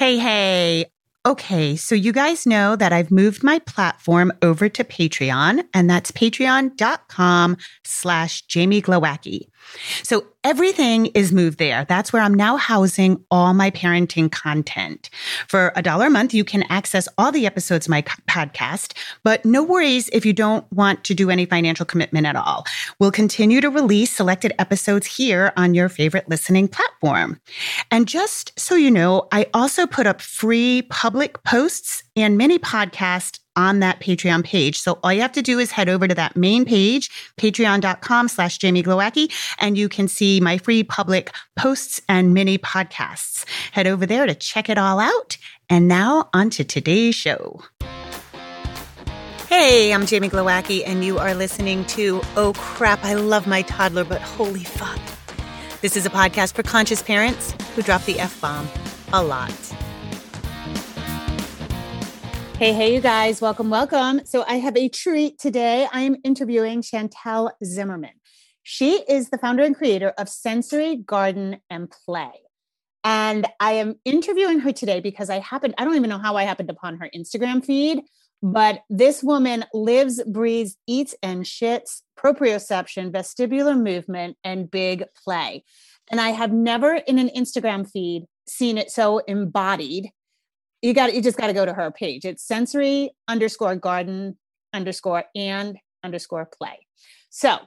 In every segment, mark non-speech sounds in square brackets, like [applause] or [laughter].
Hey, hey. Okay, so you guys know that I've moved my platform over to Patreon, and that's patreon.com slash Jamie Glowacki. So everything is moved there. That's where I'm now housing all my parenting content. For a dollar a month, you can access all the episodes of my podcast, but no worries if you don't want to do any financial commitment at all. We'll continue to release selected episodes here on your favorite listening platform. And just so you know, I also put up free public posts and mini podcasts on that Patreon page. So all you have to do is head over to that main page, patreon.com slash Jamie Glowacki, and you can see my free public posts and mini podcasts. Head over there to check it all out. And now on to today's show. Hey, I'm Jamie Glowacki, and you are listening to Oh Crap, I Love My Toddler, but Holy Fuck. This is a podcast for conscious parents who drop the F bomb a lot. Hey, hey, you guys, welcome, welcome. So, I have a treat today. I am interviewing Chantel Zimmerman. She is the founder and creator of Sensory Garden and Play. And I am interviewing her today because I happened, I don't even know how I happened upon her Instagram feed, but this woman lives, breathes, eats, and shits proprioception, vestibular movement, and big play. And I have never in an Instagram feed seen it so embodied you got you just got to go to her page. It's sensory underscore garden underscore and underscore play. So,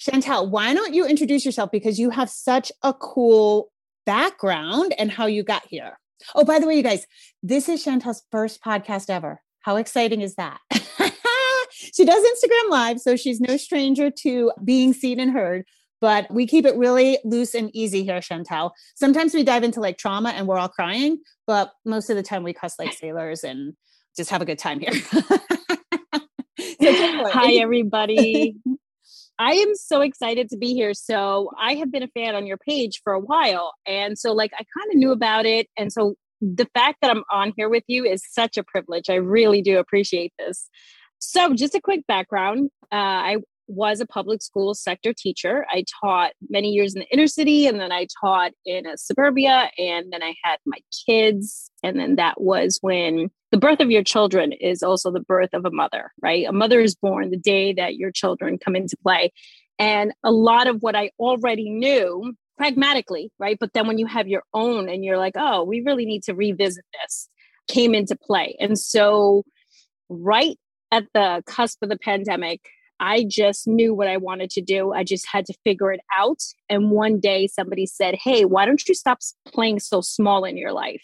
Chantel, why don't you introduce yourself because you have such a cool background and how you got here. Oh, by the way, you guys, this is Chantel's first podcast ever. How exciting is that? [laughs] she does Instagram live, so she's no stranger to being seen and heard but we keep it really loose and easy here, Chantel. Sometimes we dive into like trauma and we're all crying, but most of the time we cuss like [laughs] sailors and just have a good time here. [laughs] Hi, everybody. [laughs] I am so excited to be here. So, I have been a fan on your page for a while. And so, like, I kind of knew about it. And so, the fact that I'm on here with you is such a privilege. I really do appreciate this. So, just a quick background. Uh, I was a public school sector teacher. I taught many years in the inner city and then I taught in a suburbia and then I had my kids. And then that was when the birth of your children is also the birth of a mother, right? A mother is born the day that your children come into play. And a lot of what I already knew pragmatically, right? But then when you have your own and you're like, oh, we really need to revisit this, came into play. And so, right at the cusp of the pandemic, I just knew what I wanted to do. I just had to figure it out. And one day somebody said, Hey, why don't you stop playing so small in your life?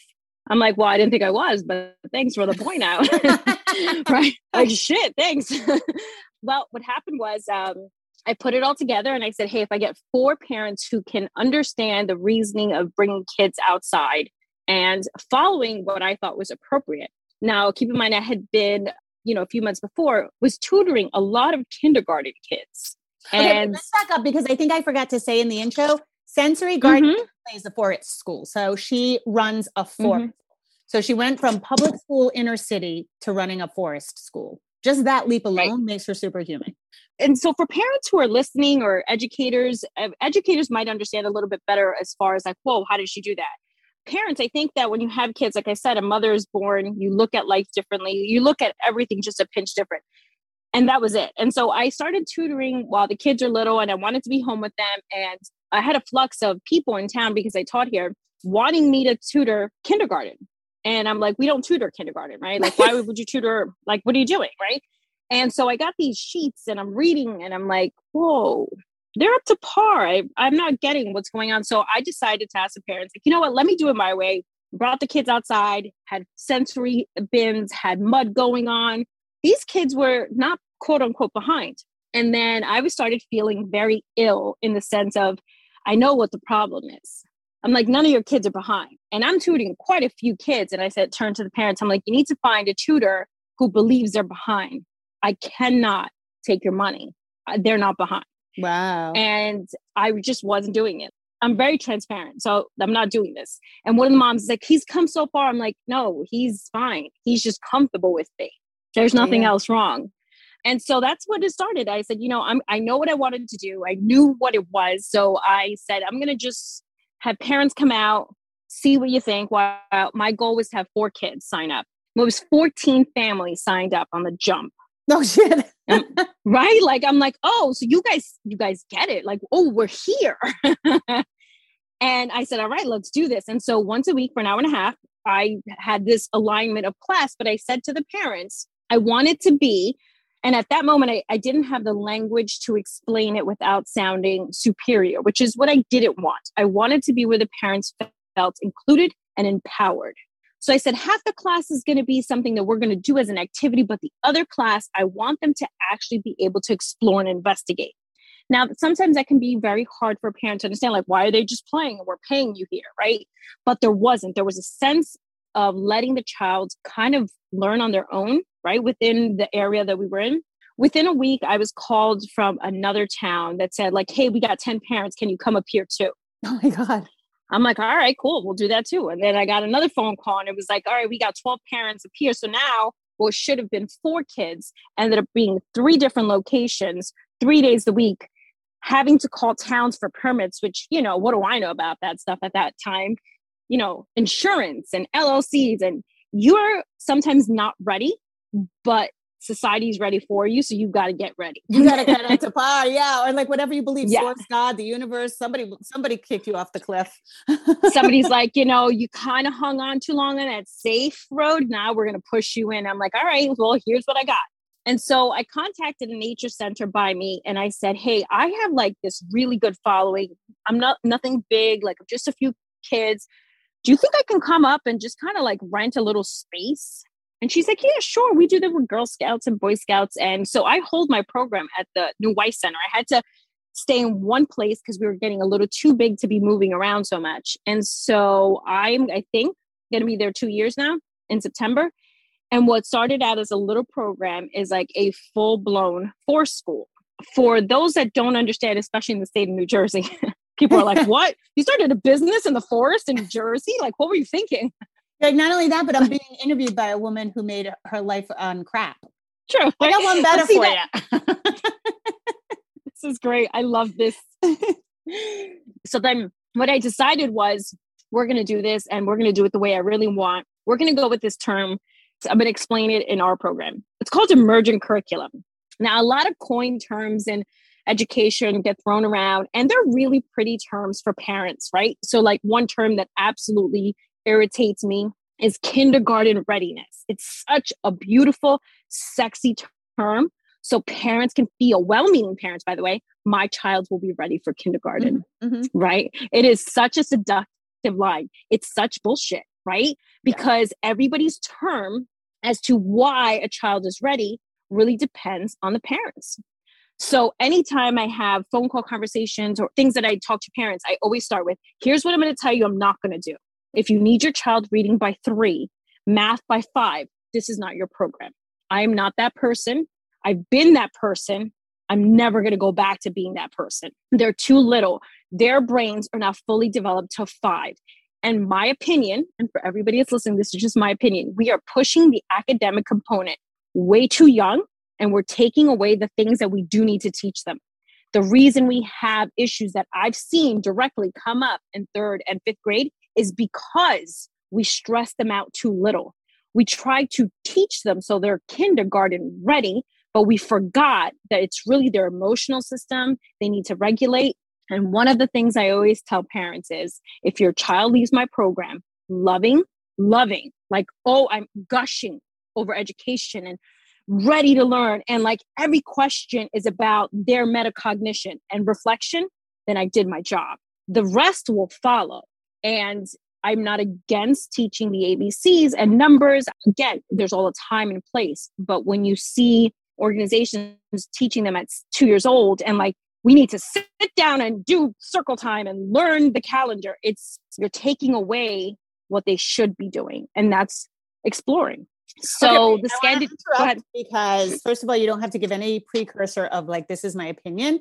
I'm like, Well, I didn't think I was, but thanks for the point out. [laughs] [laughs] right? Like, shit, thanks. [laughs] well, what happened was, um, I put it all together and I said, Hey, if I get four parents who can understand the reasoning of bringing kids outside and following what I thought was appropriate. Now, keep in mind, I had been you know, a few months before, was tutoring a lot of kindergarten kids. And okay, let's back up because I think I forgot to say in the intro, Sensory Garden mm-hmm. plays a forest school. So she runs a forest. Mm-hmm. So she went from public school inner city to running a forest school. Just that leap alone right. makes her superhuman. And so for parents who are listening or educators, uh, educators might understand a little bit better as far as like, whoa, how did she do that? Parents, I think that when you have kids, like I said, a mother is born, you look at life differently, you look at everything just a pinch different. And that was it. And so I started tutoring while the kids are little and I wanted to be home with them. And I had a flux of people in town because I taught here wanting me to tutor kindergarten. And I'm like, we don't tutor kindergarten, right? Like, why would you tutor? Like, what are you doing? Right. And so I got these sheets and I'm reading and I'm like, whoa, they're up to par. I, I'm not getting what's going on. So I decided to ask the parents, like, you know what, let me do it my way. Brought the kids outside, had sensory bins, had mud going on. These kids were not quote unquote behind. And then I was started feeling very ill in the sense of, I know what the problem is. I'm like, none of your kids are behind. And I'm tutoring quite a few kids. And I said, turn to the parents. I'm like, you need to find a tutor who believes they're behind. I cannot take your money. Uh, they're not behind. Wow. And I just wasn't doing it. I'm very transparent. So I'm not doing this. And one of the moms is like, he's come so far. I'm like, no, he's fine. He's just comfortable with me. There's nothing yeah. else wrong. And so that's what it started. I said, you know, I'm I know what I wanted to do. I knew what it was. So I said, I'm gonna just have parents come out, see what you think. Well, my goal was to have four kids sign up. It was 14 families signed up on the jump. No [laughs] shit. right? Like I'm like, oh, so you guys, you guys get it. Like, oh, we're here. [laughs] and I said, all right, let's do this. And so once a week for an hour and a half, I had this alignment of class, but I said to the parents, I want it to be and at that moment, I, I didn't have the language to explain it without sounding superior, which is what I didn't want. I wanted to be where the parents felt included and empowered. So I said, half the class is going to be something that we're going to do as an activity, but the other class, I want them to actually be able to explore and investigate. Now, sometimes that can be very hard for a parent to understand, like, why are they just playing and we're paying you here, right? But there wasn't. There was a sense of letting the child kind of learn on their own right within the area that we were in within a week i was called from another town that said like hey we got 10 parents can you come up here too oh my god i'm like all right cool we'll do that too. And then i got another phone call and it was like all right we got 12 parents up here. So now what should have been four kids ended up being three different locations three days a week having to call towns for permits which you know what do i know about that stuff at that time? You know insurance and llcs and you're sometimes not ready but society's ready for you, so you've got to get ready. You got to get into par, yeah, or like whatever you believe, yeah. source, God, the universe. Somebody, somebody kicked you off the cliff. [laughs] Somebody's like, you know, you kind of hung on too long on that safe road. Now we're gonna push you in. I'm like, all right, well, here's what I got. And so I contacted a nature center by me and I said, Hey, I have like this really good following. I'm not nothing big, like just a few kids. Do you think I can come up and just kind of like rent a little space and she's like, Yeah, sure. We do that with Girl Scouts and Boy Scouts. And so I hold my program at the New Weiss Center. I had to stay in one place because we were getting a little too big to be moving around so much. And so I'm, I think, going to be there two years now in September. And what started out as a little program is like a full blown forest school. For those that don't understand, especially in the state of New Jersey, [laughs] people are like, [laughs] What? You started a business in the forest in New Jersey? Like, what were you thinking? Like not only that, but I'm being interviewed by a woman who made her life on crap. True. I got one better [laughs] for you. [laughs] [laughs] this is great. I love this. so then what I decided was we're going to do this and we're going to do it the way I really want. We're going to go with this term. I'm going to explain it in our program. It's called emergent curriculum. Now, a lot of coin terms in education get thrown around, and they're really pretty terms for parents, right? So, like one term that absolutely irritates me is kindergarten readiness. It's such a beautiful, sexy term. So parents can feel, well meaning parents, by the way, my child will be ready for kindergarten, mm-hmm. mm-hmm. right? It is such a seductive line. It's such bullshit, right? Because yeah. everybody's term as to why a child is ready really depends on the parents. So anytime I have phone call conversations or things that I talk to parents, I always start with here's what I'm going to tell you I'm not going to do. If you need your child reading by three, math by five, this is not your program. I am not that person. I've been that person. I'm never going to go back to being that person. They're too little. Their brains are not fully developed to five. And my opinion, and for everybody that's listening, this is just my opinion, we are pushing the academic component way too young and we're taking away the things that we do need to teach them. The reason we have issues that I've seen directly come up in third and fifth grade is because we stress them out too little. We try to teach them so they're kindergarten ready, but we forgot that it's really their emotional system they need to regulate. And one of the things I always tell parents is if your child leaves my program loving, loving, like, oh, I'm gushing over education and ready to learn, and like every question is about their metacognition and reflection, then I did my job. The rest will follow. And I'm not against teaching the ABCs and numbers. Again, there's all a time and place. But when you see organizations teaching them at two years old and like, we need to sit down and do circle time and learn the calendar, it's you're taking away what they should be doing. And that's exploring. So okay, the because first of all, you don't have to give any precursor of like this is my opinion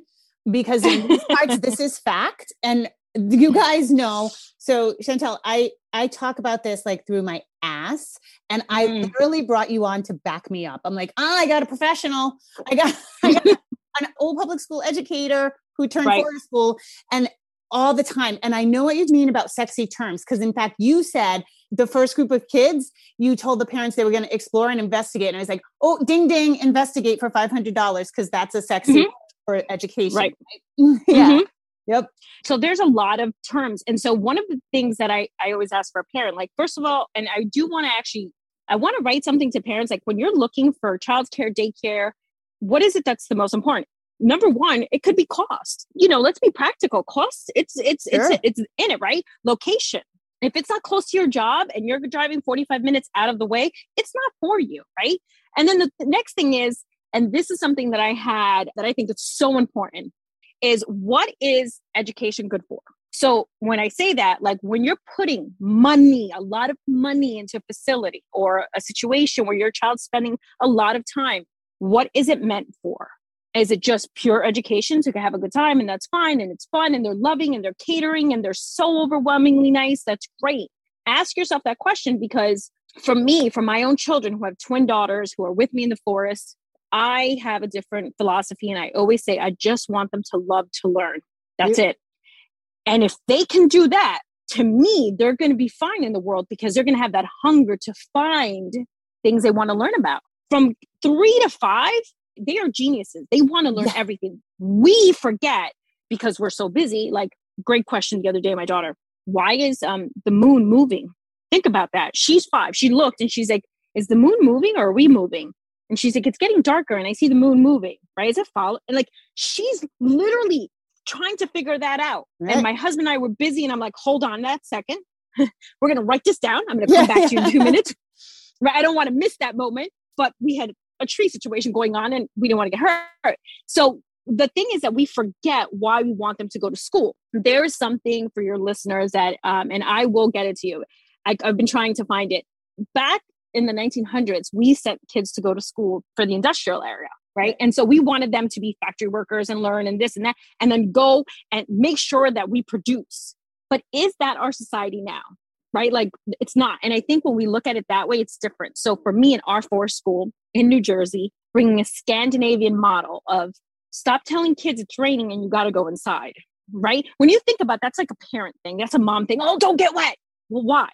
because in these [laughs] parts this is fact and you guys know so chantel i i talk about this like through my ass and i mm. literally brought you on to back me up i'm like oh, i got a professional i got, I [laughs] got [laughs] an old public school educator who turned right. school and all the time. And I know what you mean about sexy terms, because in fact, you said the first group of kids, you told the parents they were going to explore and investigate. And I was like, oh, ding, ding, investigate for $500 because that's a sexy mm-hmm. for education. Right. [laughs] yeah. Mm-hmm. Yep. So there's a lot of terms. And so one of the things that I, I always ask for a parent, like, first of all, and I do want to actually, I want to write something to parents, like when you're looking for childcare, daycare, what is it that's the most important? Number one, it could be cost. You know, let's be practical. Cost, it's it's sure. it's it's in it, right? Location. If it's not close to your job and you're driving 45 minutes out of the way, it's not for you, right? And then the, the next thing is, and this is something that I had that I think is so important is what is education good for? So when I say that, like when you're putting money, a lot of money into a facility or a situation where your child's spending a lot of time, what is it meant for? Is it just pure education to have a good time and that's fine and it's fun and they're loving and they're catering and they're so overwhelmingly nice? That's great. Ask yourself that question because for me, for my own children who have twin daughters who are with me in the forest, I have a different philosophy, and I always say, I just want them to love to learn. That's yeah. it. And if they can do that, to me, they're going to be fine in the world because they're going to have that hunger to find things they want to learn about. From three to five, they are geniuses. They want to learn yeah. everything. We forget because we're so busy. Like, great question the other day, my daughter, why is um, the moon moving? Think about that. She's five. She looked and she's like, is the moon moving or are we moving? And she's like, it's getting darker and I see the moon moving, right? Is it fall? And like, she's literally trying to figure that out. Right. And my husband and I were busy and I'm like, hold on that second. [laughs] we're going to write this down. I'm going to come yeah, back to you in two minutes. [laughs] Right. I don't want to miss that moment, but we had a tree situation going on and we didn't want to get hurt. So the thing is that we forget why we want them to go to school. There is something for your listeners that, um, and I will get it to you. I, I've been trying to find it. Back in the 1900s, we sent kids to go to school for the industrial area, right? And so we wanted them to be factory workers and learn and this and that, and then go and make sure that we produce. But is that our society now? Right? Like it's not. And I think when we look at it that way, it's different. So for me in our forest school in New Jersey, bringing a Scandinavian model of stop telling kids it's raining and you got to go inside, right? When you think about that's like a parent thing, that's a mom thing. Oh, don't get wet. Well, why?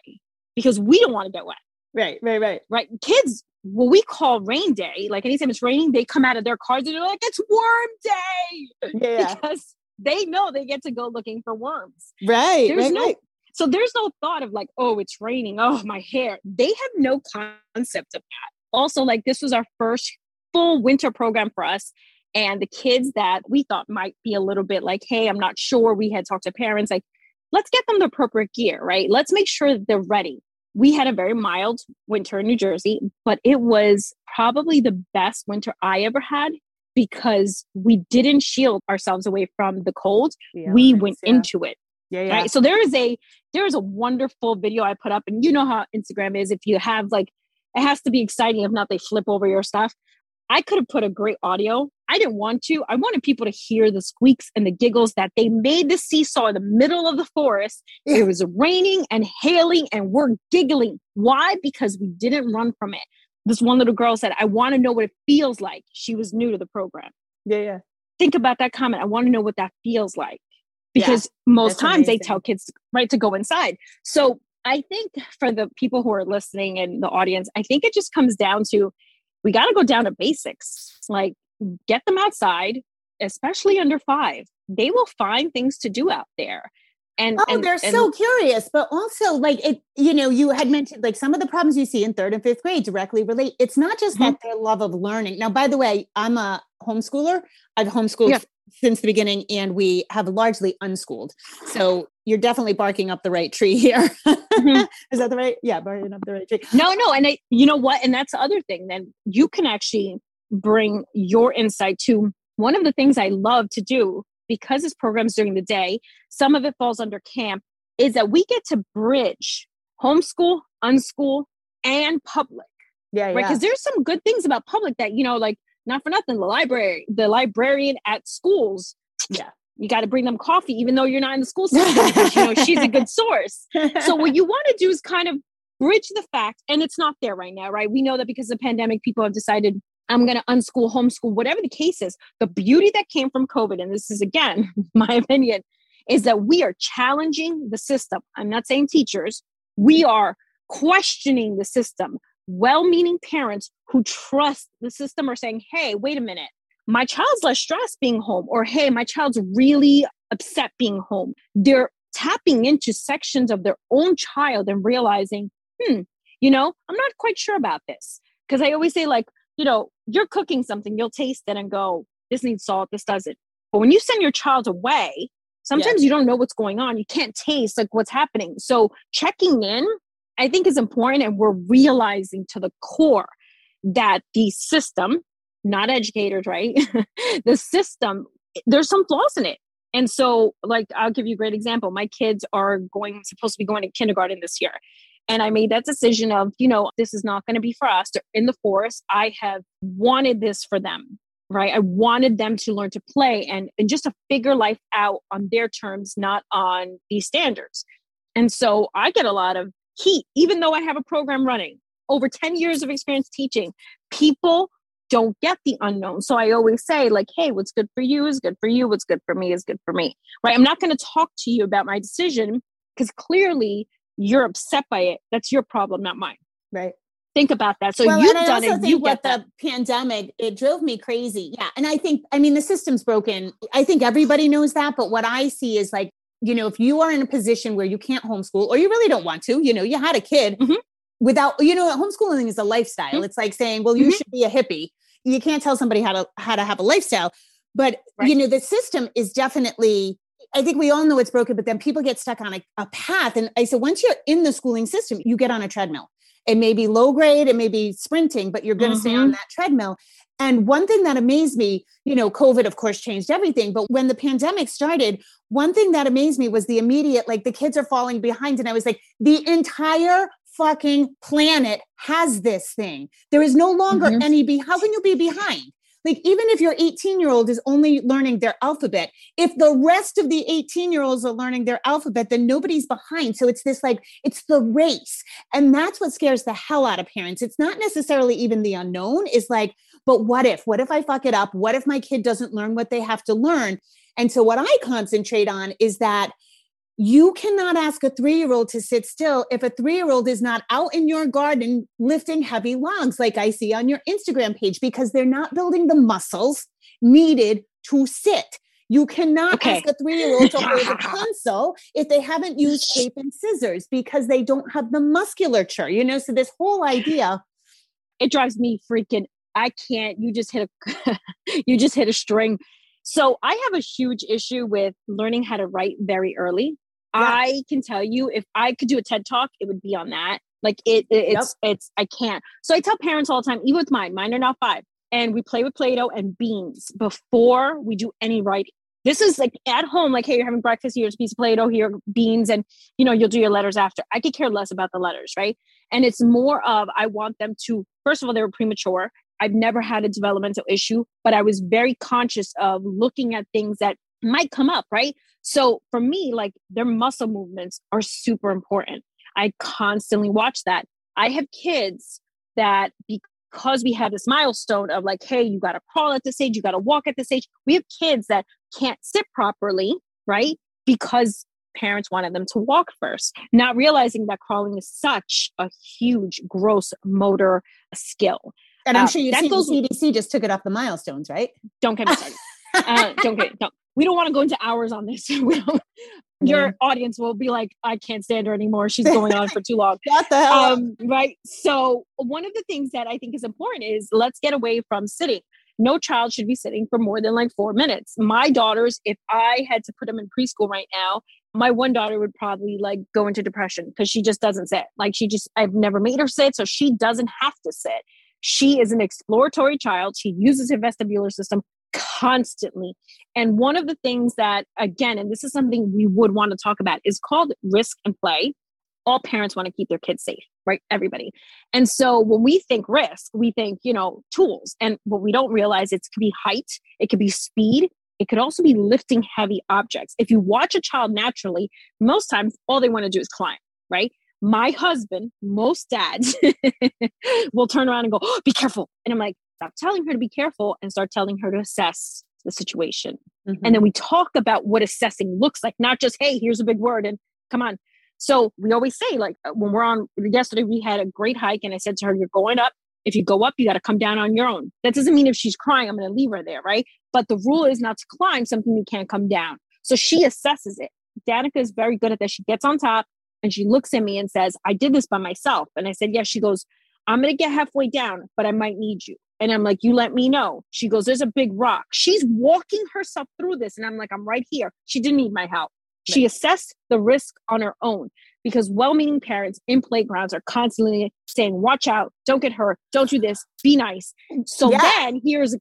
Because we don't want to get wet. Right, right, right. Right. Kids, what we call rain day, like anytime it's raining, they come out of their cars and they're like, it's worm day. [laughs] Yeah. Because they know they get to go looking for worms. Right. There's right, no right. so there's no thought of like, oh, it's raining. Oh, my hair. They have no concept of that. Also, like this was our first full winter program for us. And the kids that we thought might be a little bit like, hey, I'm not sure. We had talked to parents like, let's get them the appropriate gear, right? Let's make sure that they're ready we had a very mild winter in New Jersey, but it was probably the best winter I ever had because we didn't shield ourselves away from the cold. Yeah, we went yeah. into it. Yeah, yeah. Right? So there is a there is a wonderful video I put up, and you know how Instagram is. If you have like, it has to be exciting. If not, they flip over your stuff. I could have put a great audio. I didn't want to. I wanted people to hear the squeaks and the giggles that they made the seesaw in the middle of the forest. It was raining and hailing, and we're giggling. Why? Because we didn't run from it. This one little girl said, I want to know what it feels like. She was new to the program. Yeah, yeah. Think about that comment. I want to know what that feels like. Because yeah, most times amazing. they tell kids, right, to go inside. So I think for the people who are listening and the audience, I think it just comes down to we got to go down to basics. Like get them outside, especially under five. They will find things to do out there. And, oh, and, they're and, so curious, but also like it, you know, you had mentioned like some of the problems you see in third and fifth grade directly relate. It's not just mm-hmm. that their love of learning. Now, by the way, I'm a homeschooler. I've homeschooled yeah. since the beginning and we have largely unschooled. So you're definitely barking up the right tree here. mm-hmm. [laughs] Is that the right? Yeah, barking up the right tree. No, no. And I, you know what? And that's the other thing. Then you can actually bring your insight to one of the things I love to do because this program's during the day, some of it falls under camp, is that we get to bridge homeschool, unschool, and public. Yeah, right. Because yeah. there's some good things about public that, you know, like not for nothing, the library, the librarian at schools. Yeah. You got to bring them coffee, even though you're not in the school system, you know she's a good source. So what you want to do is kind of bridge the fact, and it's not there right now, right? We know that because of the pandemic, people have decided I'm going to unschool, homeschool, whatever the case is. The beauty that came from COVID, and this is again [laughs] my opinion, is that we are challenging the system. I'm not saying teachers, we are questioning the system. Well meaning parents who trust the system are saying, hey, wait a minute, my child's less stressed being home, or hey, my child's really upset being home. They're tapping into sections of their own child and realizing, hmm, you know, I'm not quite sure about this. Because I always say, like, you know, you're cooking something, you'll taste it and go, this needs salt, this doesn't. But when you send your child away, sometimes you don't know what's going on. You can't taste like what's happening. So checking in, I think is important. And we're realizing to the core that the system, not educators, right? [laughs] the system, there's some flaws in it. And so, like, I'll give you a great example. My kids are going, supposed to be going to kindergarten this year. And I made that decision of, you know, this is not going to be for us. They're in the forest. I have wanted this for them, right? I wanted them to learn to play and, and just to figure life out on their terms, not on these standards. And so I get a lot of heat, even though I have a program running over 10 years of experience teaching. People don't get the unknown. So I always say, like, hey, what's good for you is good for you. What's good for me is good for me. Right. I'm not going to talk to you about my decision because clearly you're upset by it. That's your problem, not mine. Right. Think about that. So well, you've and I done also it. Think you with the pandemic, it drove me crazy. Yeah. And I think, I mean, the system's broken. I think everybody knows that. But what I see is like, you know, if you are in a position where you can't homeschool or you really don't want to, you know, you had a kid mm-hmm. without, you know, homeschooling is a lifestyle. Mm-hmm. It's like saying, well, you mm-hmm. should be a hippie. You can't tell somebody how to how to have a lifestyle. But right. you know, the system is definitely I think we all know it's broken, but then people get stuck on a, a path. And I said, once you're in the schooling system, you get on a treadmill. It may be low grade, it may be sprinting, but you're going to mm-hmm. stay on mm-hmm. that treadmill. And one thing that amazed me, you know, COVID, of course, changed everything. But when the pandemic started, one thing that amazed me was the immediate, like the kids are falling behind. And I was like, the entire fucking planet has this thing. There is no longer mm-hmm. any be. How can you be behind? Like, even if your 18 year old is only learning their alphabet, if the rest of the 18 year olds are learning their alphabet, then nobody's behind. So it's this like, it's the race. And that's what scares the hell out of parents. It's not necessarily even the unknown, is like, but what if? What if I fuck it up? What if my kid doesn't learn what they have to learn? And so, what I concentrate on is that you cannot ask a three year old to sit still if a three year old is not out in your garden lifting heavy logs, like I see on your Instagram page, because they're not building the muscles needed to sit. You cannot okay. ask a three year old to hold a [laughs] pencil if they haven't used tape and scissors because they don't have the musculature, you know? So, this whole idea. It drives me freaking. I can't. You just hit a, [laughs] you just hit a string. So I have a huge issue with learning how to write very early. I can tell you if I could do a TED talk, it would be on that. Like it, it it's yep. it's I can't. So I tell parents all the time, even with mine, mine are now five, and we play with Play-Doh and beans before we do any writing. This is like at home, like, hey, you're having breakfast, here's a piece of Play-Doh, here, beans, and you know, you'll do your letters after. I could care less about the letters, right? And it's more of I want them to, first of all, they were premature. I've never had a developmental issue, but I was very conscious of looking at things that might come up, right? So for me, like their muscle movements are super important. I constantly watch that. I have kids that because we have this milestone of like, hey, you got to crawl at this age, you got to walk at this age. We have kids that can't sit properly, right? Because parents wanted them to walk first, not realizing that crawling is such a huge gross motor skill. And I'm uh, sure seen goes, CDC just took it off the milestones, right? Don't get me started. uh, don't get don't we don't want to go into hours on this. [laughs] your audience will be like, I can't stand her anymore. She's going on for too long. [laughs] what the hell? Um, right. So one of the things that I think is important is let's get away from sitting. No child should be sitting for more than like four minutes. My daughters, if I had to put them in preschool right now, my one daughter would probably like go into depression because she just doesn't sit. Like she just, I've never made her sit, so she doesn't have to sit. She is an exploratory child. She uses her vestibular system constantly. And one of the things that, again, and this is something we would want to talk about, is called risk and play. All parents want to keep their kids safe, right? Everybody. And so when we think risk, we think, you know, tools. And what we don't realize it could be height, it could be speed, it could also be lifting heavy objects. If you watch a child naturally, most times all they want to do is climb, right? My husband, most dads [laughs] will turn around and go, oh, be careful. And I'm like, stop telling her to be careful and start telling her to assess the situation. Mm-hmm. And then we talk about what assessing looks like, not just, hey, here's a big word and come on. So we always say, like, uh, when we're on, yesterday we had a great hike, and I said to her, You're going up. If you go up, you got to come down on your own. That doesn't mean if she's crying, I'm going to leave her there, right? But the rule is not to climb something you can't come down. So she assesses it. Danica is very good at that. She gets on top and she looks at me and says, I did this by myself. And I said, Yes. She goes, I'm going to get halfway down, but I might need you. And I'm like, You let me know. She goes, There's a big rock. She's walking herself through this. And I'm like, I'm right here. She didn't need my help. She assessed the risk on her own because well meaning parents in playgrounds are constantly saying, Watch out, don't get hurt, don't do this, be nice. So yeah. then here's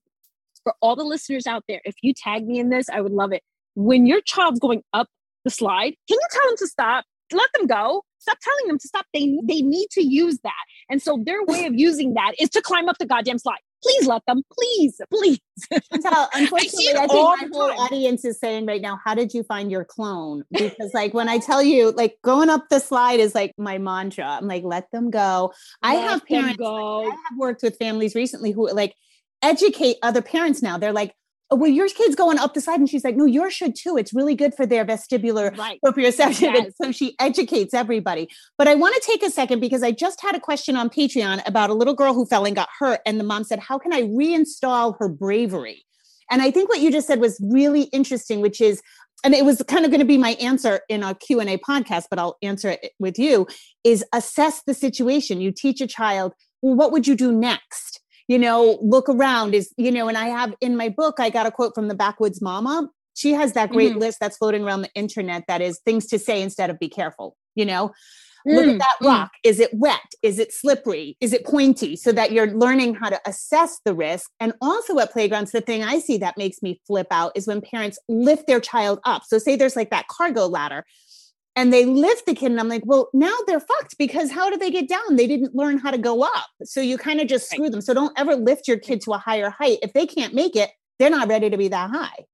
for all the listeners out there, if you tag me in this, I would love it. When your child's going up the slide, can you tell them to stop? Let them go. Stop telling them to stop. They they need to use that. And so their way of using that is to climb up the goddamn slide. Please let them. Please, please. Chantel, unfortunately, [laughs] I, I think my whole audience is saying right now, how did you find your clone? Because like when I tell you, like going up the slide is like my mantra. I'm like, let them go. Let I have parents. Go. Like, I have worked with families recently who like educate other parents now. They're like, well, your kid's going up the side. And she's like, no, yours should too. It's really good for their vestibular right. proprioception. Yes. so she educates everybody. But I want to take a second because I just had a question on Patreon about a little girl who fell and got hurt. And the mom said, how can I reinstall her bravery? And I think what you just said was really interesting, which is, and it was kind of going to be my answer in a Q&A podcast, but I'll answer it with you, is assess the situation. You teach a child, well, what would you do next? You know, look around is, you know, and I have in my book, I got a quote from the Backwoods Mama. She has that great mm-hmm. list that's floating around the internet that is things to say instead of be careful, you know. Mm, look at that mm. rock. Mm. Is it wet? Is it slippery? Is it pointy? So that you're learning how to assess the risk. And also at playgrounds, the thing I see that makes me flip out is when parents lift their child up. So, say there's like that cargo ladder and they lift the kid and i'm like well now they're fucked because how do they get down they didn't learn how to go up so you kind of just screw right. them so don't ever lift your kid to a higher height if they can't make it they're not ready to be that high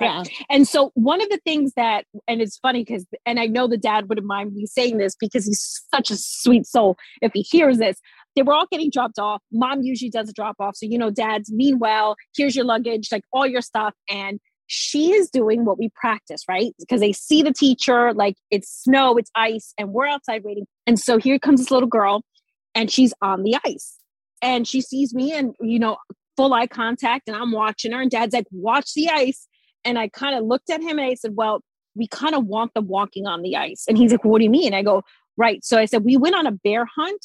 yeah. And so one of the things that, and it's funny because, and I know the dad wouldn't mind me saying this because he's such a sweet soul. If he hears this, they were all getting dropped off. Mom usually does a drop off. So, you know, dads mean well, here's your luggage, like all your stuff. And she is doing what we practice, right? Because they see the teacher, like it's snow, it's ice, and we're outside waiting. And so here comes this little girl, and she's on the ice. And she sees me, and, you know, full eye contact, and I'm watching her. And dad's like, watch the ice. And I kind of looked at him and I said, well, we kind of want them walking on the ice. And he's like, what do you mean? I go, right. So I said, we went on a bear hunt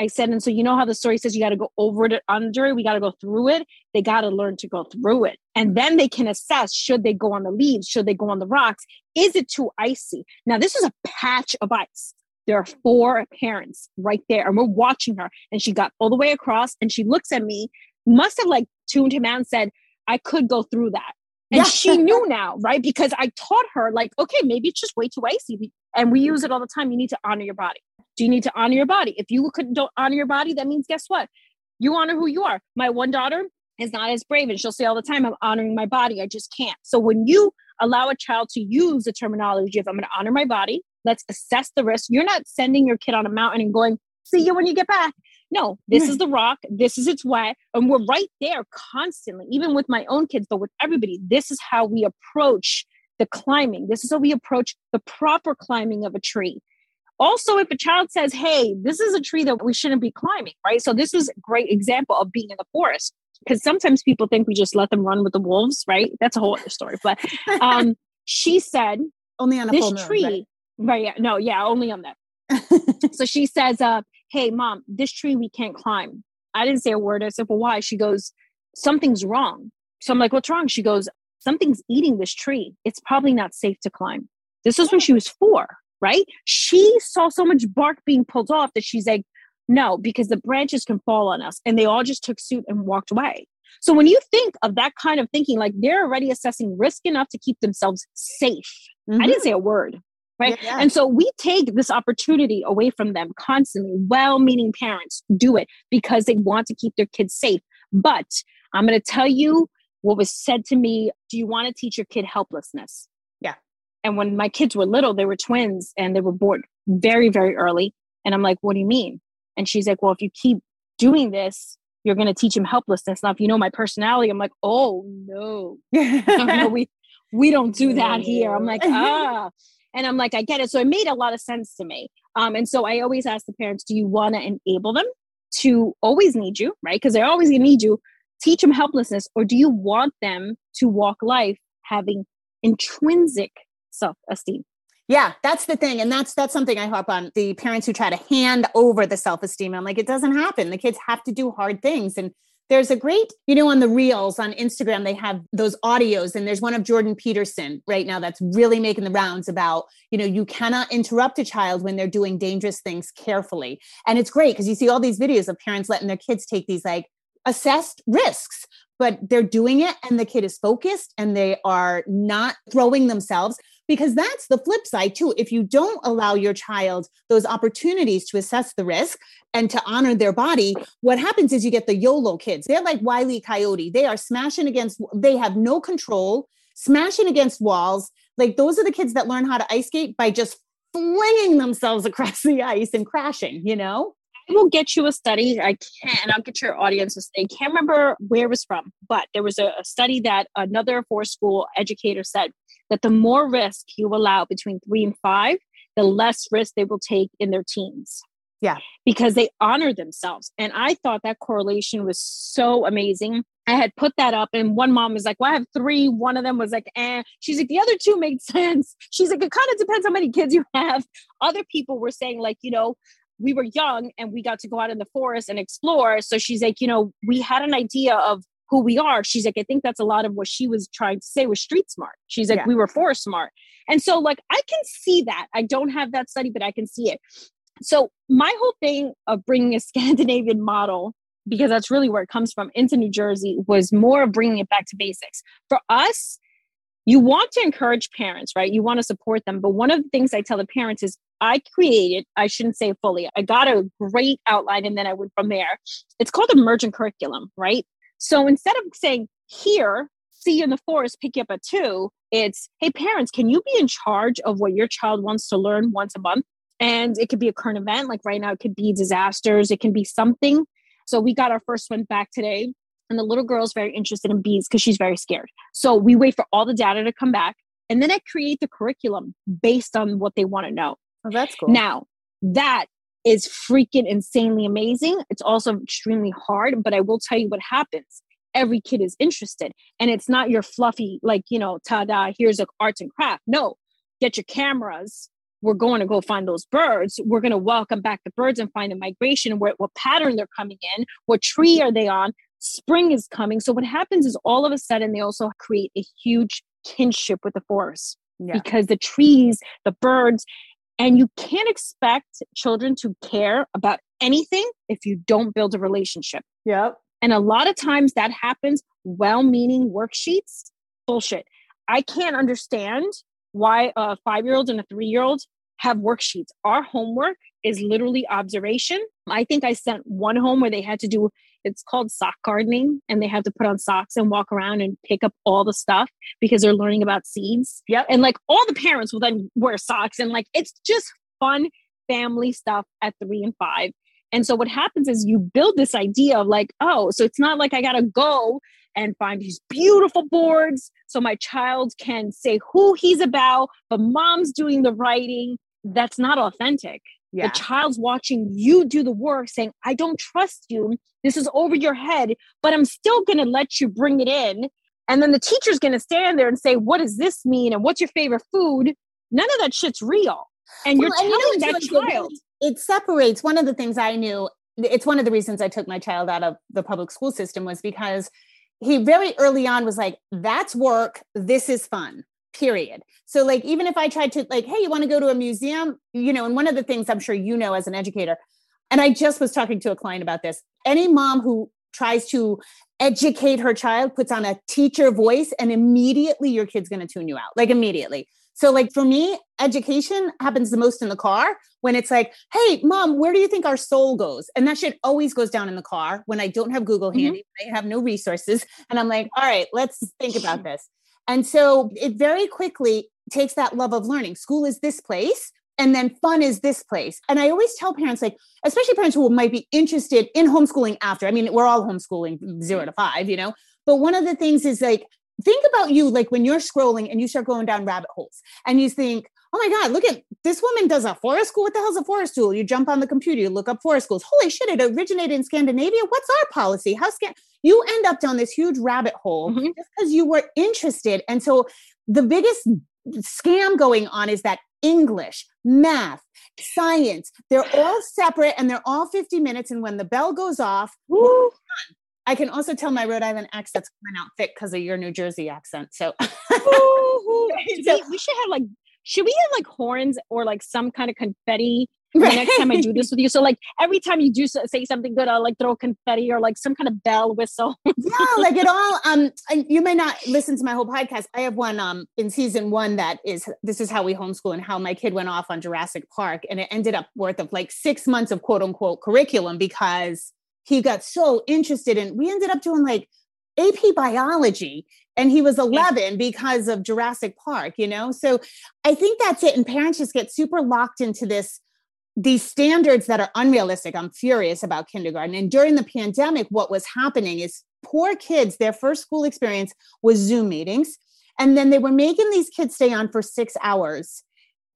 I said, and so you know how the story says you got to go over it, under it, we got to go through it. They got to learn to go through it. And then they can assess should they go on the leaves, should they go on the rocks? Is it too icy? Now, this is a patch of ice. There are four parents right there, and we're watching her. And she got all the way across and she looks at me, must have like tuned him out and said, I could go through that. And yeah. she knew now, right? Because I taught her, like, okay, maybe it's just way too icy. And we use it all the time. You need to honor your body. Do you need to honor your body? If you could don't honor your body, that means guess what? You honor who you are. My one daughter is not as brave, and she'll say all the time, I'm honoring my body. I just can't. So when you allow a child to use the terminology of I'm going to honor my body, let's assess the risk. You're not sending your kid on a mountain and going, see you when you get back. No, this is the rock. This is its way. And we're right there constantly, even with my own kids, but with everybody. This is how we approach the climbing. This is how we approach the proper climbing of a tree. Also, if a child says, Hey, this is a tree that we shouldn't be climbing, right? So, this is a great example of being in the forest because sometimes people think we just let them run with the wolves, right? That's a whole other story. But um, [laughs] she said, Only on a this tree, moon, right? right? Yeah, no, yeah, only on that. [laughs] so she says, uh, Hey, mom, this tree we can't climb. I didn't say a word. I said, Well, why? She goes, Something's wrong. So I'm like, What's wrong? She goes, Something's eating this tree. It's probably not safe to climb. This was when she was four right? She saw so much bark being pulled off that she's like, no, because the branches can fall on us. And they all just took suit and walked away. So when you think of that kind of thinking, like they're already assessing risk enough to keep themselves safe. Mm-hmm. I didn't mm-hmm. say a word. Right. Yeah. And so we take this opportunity away from them constantly. Well meaning parents do it because they want to keep their kids safe. But I'm going to tell you what was said to me. Do you want to teach your kid helplessness? And when my kids were little, they were twins and they were born very, very early. And I'm like, what do you mean? And she's like, well, if you keep doing this, you're going to teach him helplessness. Now, if you know my personality, I'm like, oh no, [laughs] no, we, we don't do that here. I'm like, [laughs] ah. And I'm like, I get it. So it made a lot of sense to me. Um, and so I always ask the parents, do you want to enable them to always need you, right? Because they're always going to need you. Teach them helplessness, or do you want them to walk life having intrinsic self esteem? Yeah, that's the thing. And that's that's something I harp on the parents who try to hand over the self-esteem. I'm like, it doesn't happen. The kids have to do hard things. And there's a great, you know, on the reels on Instagram, they have those audios, and there's one of Jordan Peterson right now that's really making the rounds about, you know, you cannot interrupt a child when they're doing dangerous things carefully. And it's great because you see all these videos of parents letting their kids take these like assessed risks but they're doing it and the kid is focused and they are not throwing themselves because that's the flip side too if you don't allow your child those opportunities to assess the risk and to honor their body what happens is you get the yolo kids they're like wily e. coyote they are smashing against they have no control smashing against walls like those are the kids that learn how to ice skate by just flinging themselves [laughs] across the ice and crashing you know I will get you a study. I can't I'll get your audience. I can't remember where it was from, but there was a, a study that another forest school educator said that the more risk you allow between three and five, the less risk they will take in their teens. Yeah. Because they honor themselves. And I thought that correlation was so amazing. I had put that up, and one mom was like, Well, I have three. One of them was like, eh. She's like, The other two made sense. [laughs] She's like, It kind of depends how many kids you have. Other people were saying, like, you know, we were young and we got to go out in the forest and explore. So she's like, you know, we had an idea of who we are. She's like, I think that's a lot of what she was trying to say was street smart. She's like, yeah. we were forest smart. And so, like, I can see that. I don't have that study, but I can see it. So, my whole thing of bringing a [laughs] Scandinavian model, because that's really where it comes from, into New Jersey was more of bringing it back to basics. For us, you want to encourage parents, right? You want to support them. But one of the things I tell the parents is I created, I shouldn't say fully, I got a great outline and then I went from there. It's called emergent curriculum, right? So instead of saying, here, see you in the forest, pick you up at two, it's, hey, parents, can you be in charge of what your child wants to learn once a month? And it could be a current event, like right now, it could be disasters, it can be something. So we got our first one back today, and the little girl's very interested in bees because she's very scared. So we wait for all the data to come back, and then I create the curriculum based on what they want to know. Oh, that's cool. Now, that is freaking insanely amazing. It's also extremely hard, but I will tell you what happens. Every kid is interested, and it's not your fluffy, like, you know, ta da, here's a arts and craft. No, get your cameras. We're going to go find those birds. We're going to welcome back the birds and find the migration, what, what pattern they're coming in, what tree are they on. Spring is coming. So, what happens is all of a sudden, they also create a huge kinship with the forest yeah. because the trees, the birds, and you can't expect children to care about anything if you don't build a relationship. Yep. And a lot of times that happens well meaning worksheets. Bullshit. I can't understand why a five year old and a three year old have worksheets. Our homework is literally observation. I think I sent one home where they had to do it's called sock gardening and they have to put on socks and walk around and pick up all the stuff because they're learning about seeds. Yep. And like all the parents will then wear socks and like it's just fun family stuff at 3 and 5. And so what happens is you build this idea of like, oh, so it's not like I got to go and find these beautiful boards so my child can say who he's about, but mom's doing the writing. That's not authentic. Yeah. The child's watching you do the work, saying, I don't trust you. This is over your head, but I'm still going to let you bring it in. And then the teacher's going to stand there and say, What does this mean? And what's your favorite food? None of that shit's real. And well, you're telling you know, that like child. It, it separates. One of the things I knew, it's one of the reasons I took my child out of the public school system was because he very early on was like, That's work. This is fun period. So like even if i tried to like hey you want to go to a museum? You know and one of the things i'm sure you know as an educator and i just was talking to a client about this any mom who tries to educate her child puts on a teacher voice and immediately your kid's going to tune you out like immediately. So like for me education happens the most in the car when it's like hey mom where do you think our soul goes? And that shit always goes down in the car when i don't have google mm-hmm. handy i have no resources and i'm like all right let's think about [laughs] this and so it very quickly takes that love of learning. School is this place, and then fun is this place. And I always tell parents, like, especially parents who might be interested in homeschooling after. I mean, we're all homeschooling zero to five, you know. But one of the things is like think about you like when you're scrolling and you start going down rabbit holes and you think, oh my God, look at this woman does a forest school. What the hell's a forest school? You jump on the computer, you look up forest schools. Holy shit, it originated in Scandinavia. What's our policy? How scan you end up down this huge rabbit hole mm-hmm. just because you were interested. And so the biggest scam going on is that English, math, science, they're all separate and they're all 50 minutes. And when the bell goes off, I can also tell my Rhode Island accent's coming out thick because of your New Jersey accent. So, [laughs] [laughs] so we, we should have like should we have like horns or like some kind of confetti [laughs] the next time I do this with you. So like every time you do say something good, I'll like throw confetti or like some kind of bell whistle. [laughs] yeah, like it all. Um, you may not listen to my whole podcast. I have one um in season one that is this is how we homeschool and how my kid went off on Jurassic Park, and it ended up worth of like six months of quote unquote curriculum because he got so interested and We ended up doing like AP biology and he was 11 because of Jurassic Park, you know? So I think that's it. And parents just get super locked into this, these standards that are unrealistic. I'm furious about kindergarten. And during the pandemic, what was happening is poor kids, their first school experience was Zoom meetings. And then they were making these kids stay on for six hours.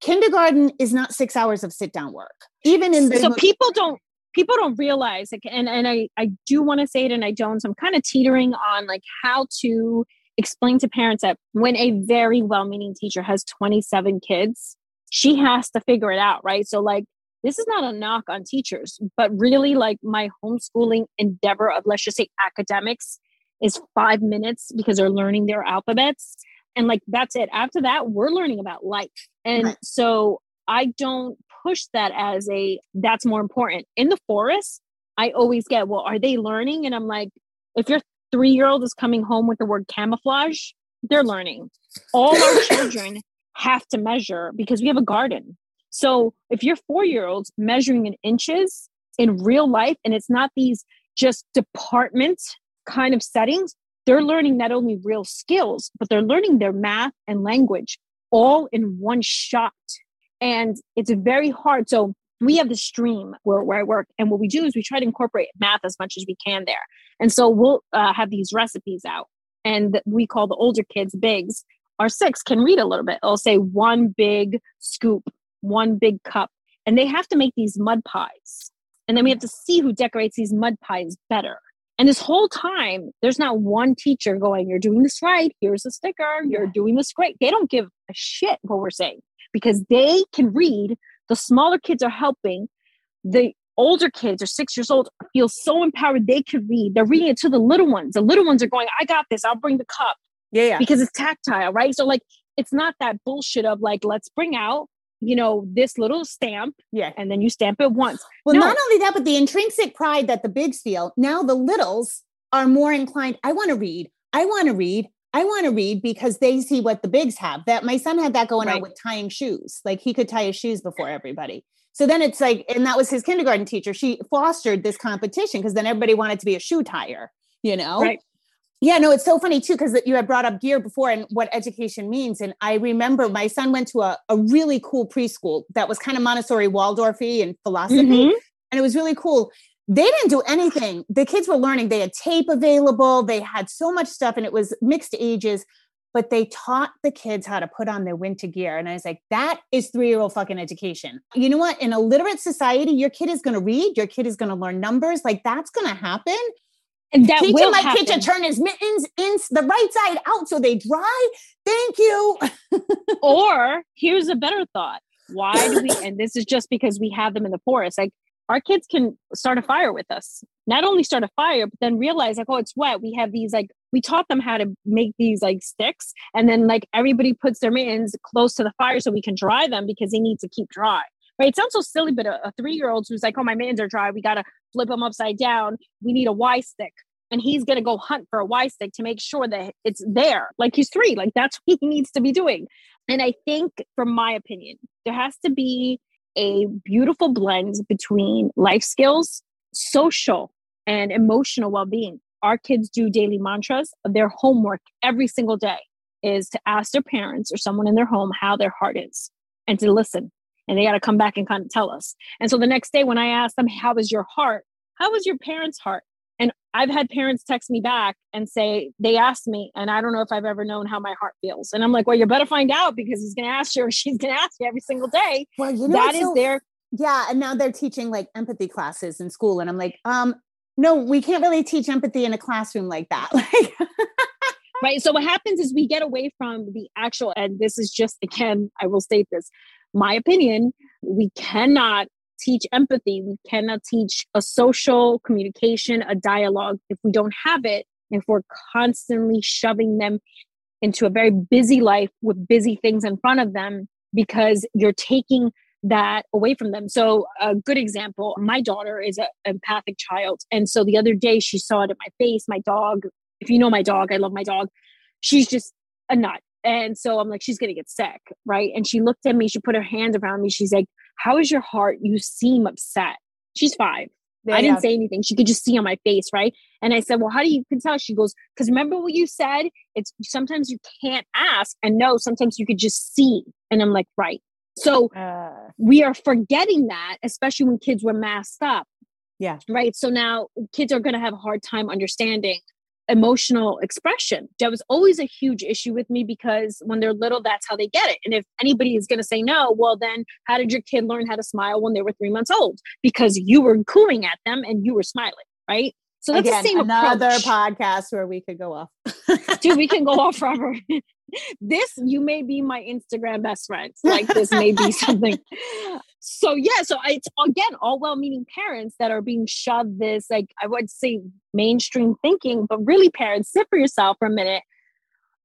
Kindergarten is not six hours of sit down work. Even in the so people don't people don't realize like and, and I, I do want to say it and I don't. So I'm kind of teetering on like how to explain to parents that when a very well-meaning teacher has 27 kids, she has to figure it out, right? So like this is not a knock on teachers, but really like my homeschooling endeavor of let's just say academics is 5 minutes because they're learning their alphabets and like that's it. After that, we're learning about life. And right. so I don't push that as a that's more important. In the forest, I always get, well, are they learning? And I'm like, if your three year old is coming home with the word camouflage, they're learning. All our [laughs] children have to measure because we have a garden. So if your four year old's measuring in inches in real life, and it's not these just department kind of settings, they're learning not only real skills, but they're learning their math and language all in one shot. And it's very hard. So we have the stream where, where I work. And what we do is we try to incorporate math as much as we can there. And so we'll uh, have these recipes out. And we call the older kids bigs. Our six can read a little bit. It'll say one big scoop, one big cup. And they have to make these mud pies. And then we have to see who decorates these mud pies better. And this whole time, there's not one teacher going, You're doing this right. Here's a sticker. You're doing this great. They don't give a shit what we're saying because they can read. The smaller kids are helping. The older kids are six years old feel so empowered they can read. They're reading it to the little ones. The little ones are going, I got this. I'll bring the cup. Yeah, yeah. Because it's tactile, right? So like it's not that bullshit of like, let's bring out, you know, this little stamp. Yeah. And then you stamp it once. Well, no. not only that, but the intrinsic pride that the bigs feel. Now the littles are more inclined. I want to read. I want to read. I want to read because they see what the bigs have. That my son had that going right. on with tying shoes. Like he could tie his shoes before everybody. So then it's like, and that was his kindergarten teacher. She fostered this competition because then everybody wanted to be a shoe tire, you know? Right. Yeah, no, it's so funny too, because you had brought up gear before and what education means. And I remember my son went to a, a really cool preschool that was kind of Montessori Waldorfy and philosophy. Mm-hmm. And it was really cool they didn't do anything. The kids were learning. They had tape available. They had so much stuff, and it was mixed ages. But they taught the kids how to put on their winter gear. And I was like, that is three year old fucking education. You know what? In a literate society, your kid is going to read, your kid is going to learn numbers. Like that's going to happen. And that Teaching will my happen. kid to turn his mittens in the right side out so they dry. Thank you. [laughs] or here's a better thought. Why do we, and this is just because we have them in the forest. Like our kids can start a fire with us. Not only start a fire, but then realize like, oh, it's wet. We have these like we taught them how to make these like sticks, and then like everybody puts their mittens close to the fire so we can dry them because they need to keep dry. Right? It sounds so silly, but a, a three year old who's like, oh, my mittens are dry. We gotta flip them upside down. We need a Y stick. And he's gonna go hunt for a Y stick to make sure that it's there. Like he's three, like that's [laughs] what he needs to be doing. And I think, from my opinion, there has to be a beautiful blend between life skills, social, and emotional well being. Our kids do daily mantras. Their homework every single day is to ask their parents or someone in their home how their heart is and to listen. And they got to come back and kind of tell us. And so the next day, when I ask them, How is your heart? How is your parents' heart? I've had parents text me back and say, they asked me, and I don't know if I've ever known how my heart feels. And I'm like, well, you better find out because he's going to ask you or [laughs] she's going to ask you every single day. Well, you know, that is so, their. Yeah. And now they're teaching like empathy classes in school. And I'm like, um, no, we can't really teach empathy in a classroom like that. [laughs] Like, right. So what happens is we get away from the actual, and this is just, again, I will state this, my opinion, we cannot teach empathy. We cannot teach a social communication, a dialogue if we don't have it, if we're constantly shoving them into a very busy life with busy things in front of them because you're taking that away from them. So, a good example my daughter is an empathic child. And so the other day she saw it in my face. My dog, if you know my dog, I love my dog. She's just a nut. And so I'm like, she's going to get sick. Right. And she looked at me, she put her hand around me. She's like, how is your heart? You seem upset. She's five. Yeah, I didn't yeah. say anything. She could just see on my face, right? And I said, Well, how do you can tell? She goes, Because remember what you said? It's sometimes you can't ask. And no, sometimes you could just see. And I'm like, Right. So uh, we are forgetting that, especially when kids were masked up. Yeah. Right. So now kids are going to have a hard time understanding emotional expression. That was always a huge issue with me because when they're little, that's how they get it. And if anybody is going to say no, well, then how did your kid learn how to smile when they were three months old? Because you were cooing at them and you were smiling, right? So that's Again, the same another approach. podcast where we could go off. [laughs] Dude, we can go off forever. [laughs] this you may be my Instagram best friend. Like this may be [laughs] something. So yeah, so it's again all well-meaning parents that are being shoved this like I would say mainstream thinking, but really parents sit for yourself for a minute.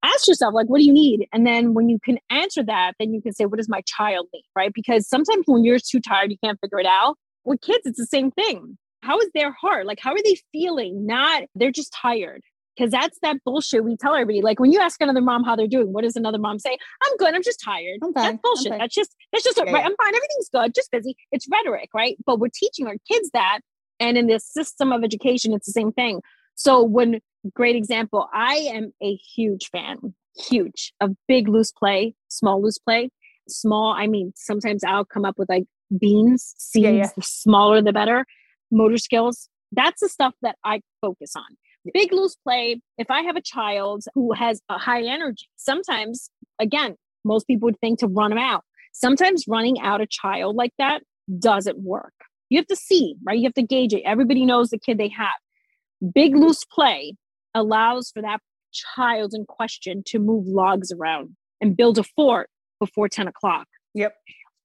Ask yourself like, what do you need? And then when you can answer that, then you can say, what does my child need? Right? Because sometimes when you're too tired, you can't figure it out. With kids, it's the same thing how is their heart? Like, how are they feeling? Not, they're just tired. Because that's that bullshit we tell everybody. Like when you ask another mom how they're doing, what does another mom say? I'm good. I'm just tired. Okay. That's bullshit. That's just that's just yeah, right. I'm fine. Everything's good. Just busy. It's rhetoric, right? But we're teaching our kids that, and in this system of education, it's the same thing. So when great example, I am a huge fan, huge of big loose play, small loose play. Small, I mean, sometimes I'll come up with like beans, seeds, yeah. the smaller the better motor skills. That's the stuff that I focus on. Big loose play. If I have a child who has a high energy, sometimes, again, most people would think to run them out. Sometimes running out a child like that doesn't work. You have to see, right? You have to gauge it. Everybody knows the kid they have. Big loose play allows for that child in question to move logs around and build a fort before 10 o'clock. Yep.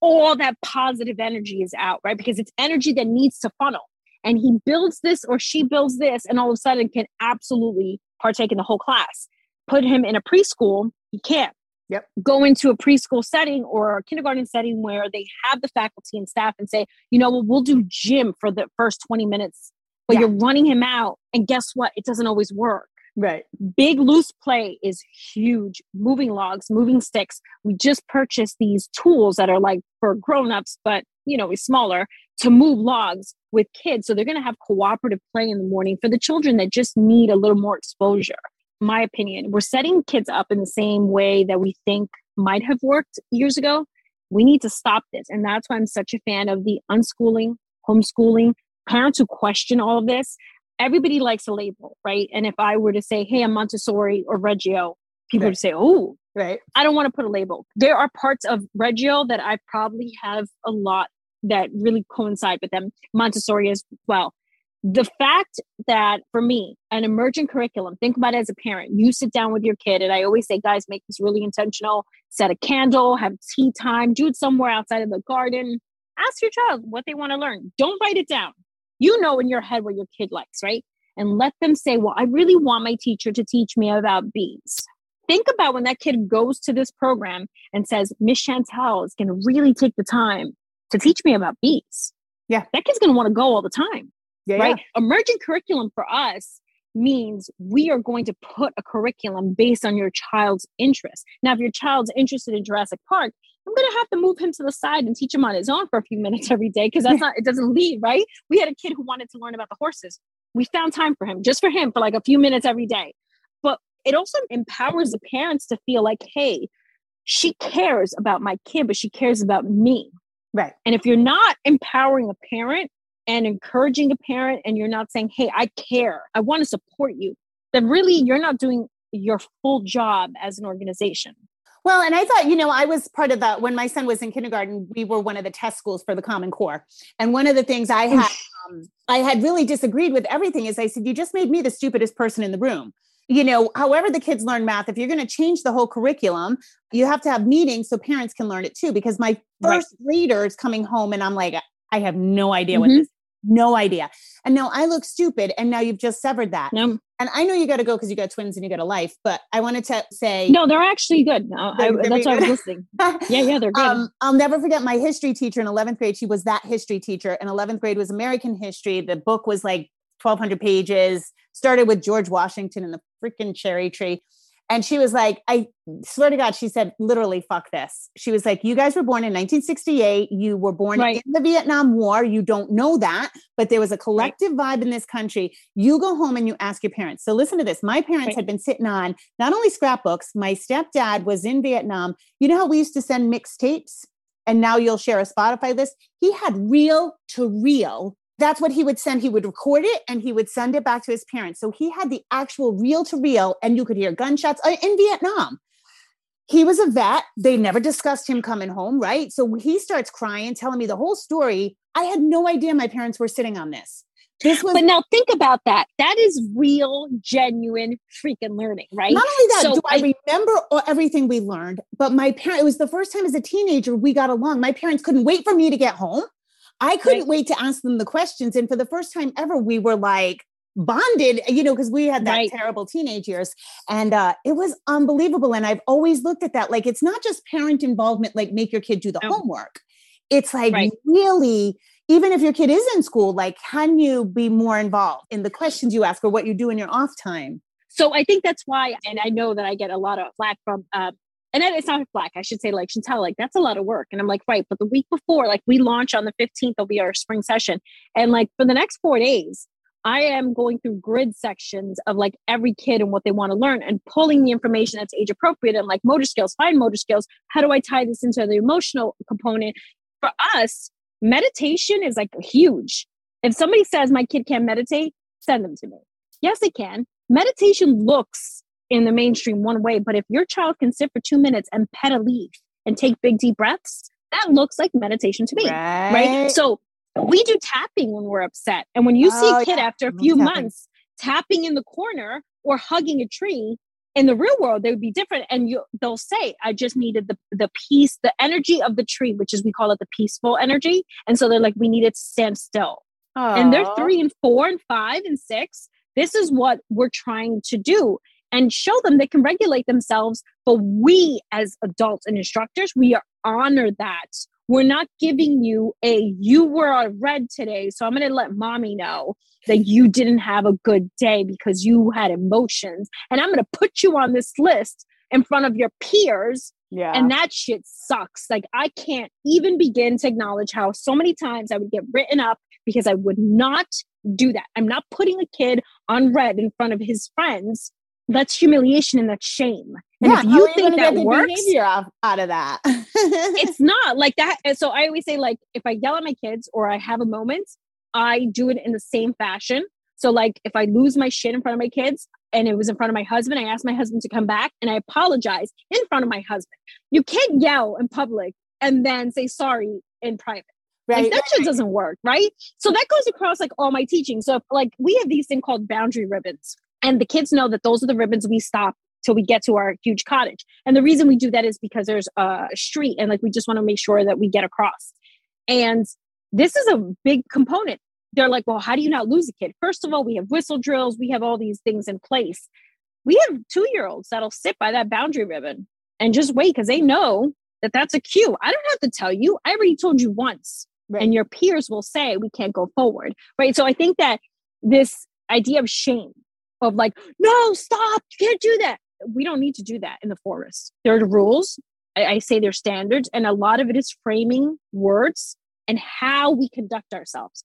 All that positive energy is out, right? Because it's energy that needs to funnel and he builds this or she builds this and all of a sudden can absolutely partake in the whole class put him in a preschool he can't yep go into a preschool setting or a kindergarten setting where they have the faculty and staff and say you know well, we'll do gym for the first 20 minutes but yeah. you're running him out and guess what it doesn't always work Right. Big loose play is huge. Moving logs, moving sticks. We just purchased these tools that are like for grown-ups, but you know, it's smaller to move logs with kids. So they're going to have cooperative play in the morning for the children that just need a little more exposure. My opinion, we're setting kids up in the same way that we think might have worked years ago. We need to stop this. And that's why I'm such a fan of the unschooling, homeschooling, parents who question all of this everybody likes a label, right? And if I were to say, hey, I'm Montessori or Reggio, people right. would say, oh, right. I don't want to put a label. There are parts of Reggio that I probably have a lot that really coincide with them, Montessori as well. The fact that for me, an emergent curriculum, think about it as a parent. You sit down with your kid, and I always say, guys, make this really intentional. Set a candle, have tea time, do it somewhere outside of the garden. Ask your child what they want to learn. Don't write it down you know in your head what your kid likes, right? And let them say, well, I really want my teacher to teach me about bees. Think about when that kid goes to this program and says, Miss Chantel is going to really take the time to teach me about bees. Yeah. That kid's going to want to go all the time. Yeah, right. Yeah. Emergent curriculum for us means we are going to put a curriculum based on your child's interest. Now, if your child's interested in Jurassic Park, I'm going to have to move him to the side and teach him on his own for a few minutes every day because that's not, it doesn't lead, right? We had a kid who wanted to learn about the horses. We found time for him, just for him, for like a few minutes every day. But it also empowers the parents to feel like, hey, she cares about my kid, but she cares about me. Right. And if you're not empowering a parent and encouraging a parent and you're not saying, hey, I care, I want to support you, then really you're not doing your full job as an organization. Well, and I thought, you know, I was part of that when my son was in kindergarten. We were one of the test schools for the Common Core, and one of the things I had, um, I had really disagreed with everything is I said, you just made me the stupidest person in the room. You know, however the kids learn math, if you're going to change the whole curriculum, you have to have meetings so parents can learn it too. Because my first right. graders coming home, and I'm like, I have no idea mm-hmm. what this no idea. And now I look stupid. And now you've just severed that. No. And I know you got to go because you got twins and you got a life, but I wanted to say no, they're actually good. Uh, they're, I, that's why I was listening. yeah, yeah, they're [laughs] good. Um, I'll never forget my history teacher in 11th grade. She was that history teacher. In 11th grade was American history. The book was like 1,200 pages. Started with George Washington and the freaking cherry tree. And she was like, I swear to God, she said, literally, fuck this. She was like, You guys were born in 1968. You were born right. in the Vietnam War. You don't know that, but there was a collective right. vibe in this country. You go home and you ask your parents. So listen to this. My parents right. had been sitting on not only scrapbooks, my stepdad was in Vietnam. You know how we used to send mixtapes? And now you'll share a Spotify list. He had reel to reel that's what he would send. He would record it and he would send it back to his parents. So he had the actual reel to reel, and you could hear gunshots uh, in Vietnam. He was a vet. They never discussed him coming home, right? So he starts crying, telling me the whole story. I had no idea my parents were sitting on this. This was, but now think about that. That is real, genuine freaking learning, right? Not only that, so do I, I remember everything we learned, but my parent, it was the first time as a teenager we got along. My parents couldn't wait for me to get home. I couldn't right. wait to ask them the questions. And for the first time ever, we were like, bonded you know because we had that right. terrible teenage years and uh it was unbelievable and i've always looked at that like it's not just parent involvement like make your kid do the no. homework it's like right. really even if your kid is in school like can you be more involved in the questions you ask or what you do in your off time so i think that's why and i know that i get a lot of flack from uh, and then it's not black. I should say like Chantel, like that's a lot of work. And I'm like, right. But the week before, like we launch on the 15th, will be our spring session. And like for the next four days, I am going through grid sections of like every kid and what they want to learn and pulling the information that's age appropriate and like motor skills, fine motor skills. How do I tie this into the emotional component? For us, meditation is like huge. If somebody says my kid can't meditate, send them to me. Yes, they can. Meditation looks in the mainstream one way. But if your child can sit for two minutes and pet a leaf and take big, deep breaths, that looks like meditation to me. Right. right? So we do tapping when we're upset. And when you oh, see a kid yeah. after a few tapping. months tapping in the corner or hugging a tree, in the real world they would be different and you they'll say i just needed the the peace the energy of the tree which is we call it the peaceful energy and so they're like we need it to stand still Aww. and they're three and four and five and six this is what we're trying to do and show them they can regulate themselves. But we, as adults and instructors, we are honor that. We're not giving you a you were on red today, so I'm going to let mommy know that you didn't have a good day because you had emotions, and I'm going to put you on this list in front of your peers. Yeah. And that shit sucks. Like, I can't even begin to acknowledge how so many times I would get written up because I would not do that. I'm not putting a kid on red in front of his friends that's humiliation and that's shame. And yeah, if you think that works, behavior out, out of that, [laughs] it's not like that. So I always say, like, if I yell at my kids or I have a moment, I do it in the same fashion. So, like, if I lose my shit in front of my kids and it was in front of my husband, I ask my husband to come back and I apologize in front of my husband. You can't yell in public and then say sorry in private. Right. Like that right. doesn't work, right? So that goes across like all my teaching. So like we have these thing called boundary ribbons. And the kids know that those are the ribbons we stop till we get to our huge cottage. And the reason we do that is because there's a street and like we just want to make sure that we get across. And this is a big component. They're like, well, how do you not lose a kid? First of all, we have whistle drills, we have all these things in place. We have two year olds that'll sit by that boundary ribbon and just wait because they know that that's a cue. I don't have to tell you. I already told you once. Right. And your peers will say we can't go forward. Right. So I think that this idea of shame of like, no, stop, you can't do that. We don't need to do that in the forest. There are rules. I, I say there's standards, and a lot of it is framing words and how we conduct ourselves.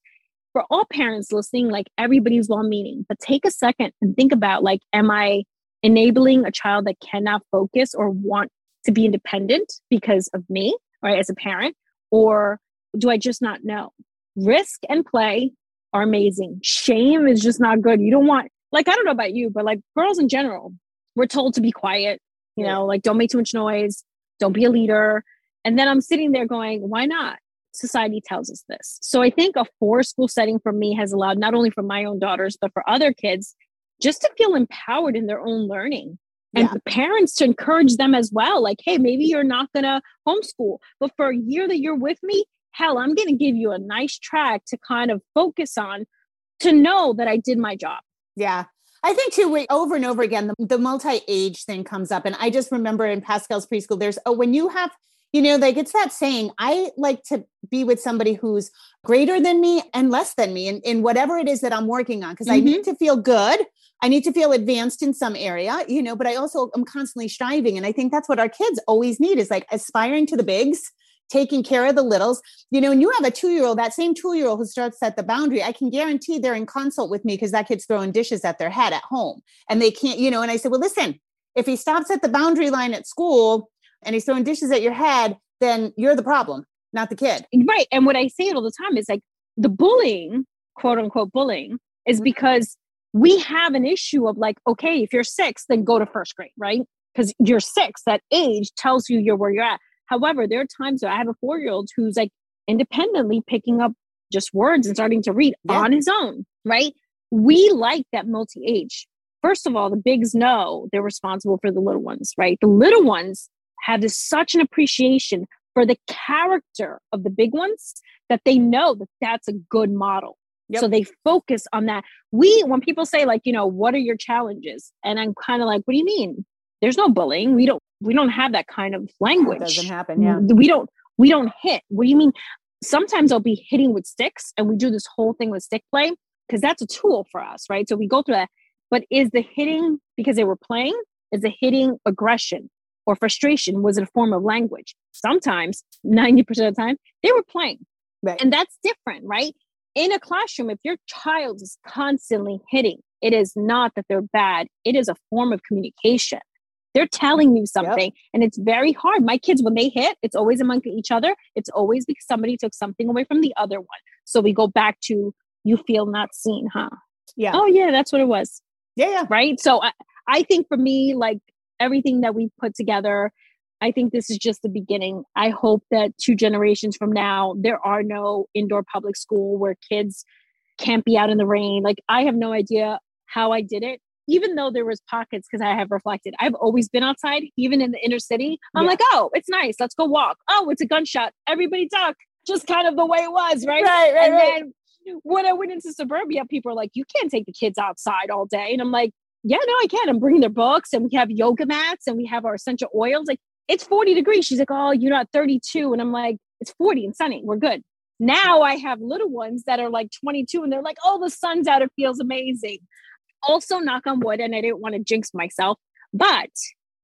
For all parents listening, like everybody's well meaning, but take a second and think about like, am I enabling a child that cannot focus or want to be independent because of me, right, as a parent? Or do I just not know? risk and play are amazing. Shame is just not good. You don't want, like, I don't know about you, but like girls in general, we're told to be quiet, you know, like don't make too much noise, don't be a leader. And then I'm sitting there going, why not? Society tells us this. So I think a forest school setting for me has allowed not only for my own daughters, but for other kids just to feel empowered in their own learning and yeah. parents to encourage them as well like hey maybe you're not going to homeschool but for a year that you're with me hell i'm going to give you a nice track to kind of focus on to know that i did my job yeah I think too, over and over again, the, the multi age thing comes up. And I just remember in Pascal's preschool, there's, oh, when you have, you know, like it's that saying, I like to be with somebody who's greater than me and less than me in, in whatever it is that I'm working on, because mm-hmm. I need to feel good I need to feel advanced in some area, you know, but I also am constantly striving. And I think that's what our kids always need is like aspiring to the bigs, taking care of the littles. You know, and you have a two year old, that same two year old who starts at the boundary, I can guarantee they're in consult with me because that kid's throwing dishes at their head at home. And they can't, you know, and I said, well, listen, if he stops at the boundary line at school and he's throwing dishes at your head, then you're the problem, not the kid. Right. And what I say it all the time is like the bullying, quote unquote bullying, is mm-hmm. because we have an issue of like, okay, if you're six, then go to first grade, right? Because you're six, that age tells you you're where you're at. However, there are times where I have a four year old who's like independently picking up just words and starting to read yeah. on his own, right? We mm-hmm. like that multi age. First of all, the bigs know they're responsible for the little ones, right? The little ones have this such an appreciation for the character of the big ones that they know that that's a good model Yep. So they focus on that. We, when people say like, you know, what are your challenges? And I'm kind of like, what do you mean? There's no bullying. We don't, we don't have that kind of language. It doesn't happen. Yeah. We don't, we don't hit. What do you mean? Sometimes I'll be hitting with sticks and we do this whole thing with stick play because that's a tool for us, right? So we go through that. But is the hitting because they were playing? Is the hitting aggression or frustration? Was it a form of language? Sometimes, 90% of the time, they were playing. Right. And that's different, right? in a classroom, if your child is constantly hitting, it is not that they're bad, it is a form of communication. They're telling you something, yep. and it's very hard. My kids, when they hit, it's always among each other. It's always because somebody took something away from the other one. So we go back to you feel not seen, huh? Yeah. Oh, yeah, that's what it was. Yeah, yeah. Right. So I, I think for me, like everything that we put together, I think this is just the beginning. I hope that two generations from now, there are no indoor public school where kids can't be out in the rain. Like I have no idea how I did it, even though there was pockets because I have reflected. I've always been outside, even in the inner city. I'm yeah. like, oh, it's nice. Let's go walk. Oh, it's a gunshot. Everybody duck. Just kind of the way it was, right? Right, right, and right. then when I went into suburbia, people are like, you can't take the kids outside all day. And I'm like, yeah, no, I can. I'm bringing their books and we have yoga mats and we have our essential oils. Like it's 40 degrees. She's like, oh, you're not 32. And I'm like, it's 40 and sunny. We're good. Now I have little ones that are like 22 and they're like, oh, the sun's out. It feels amazing. Also, knock on wood, and I didn't want to jinx myself, but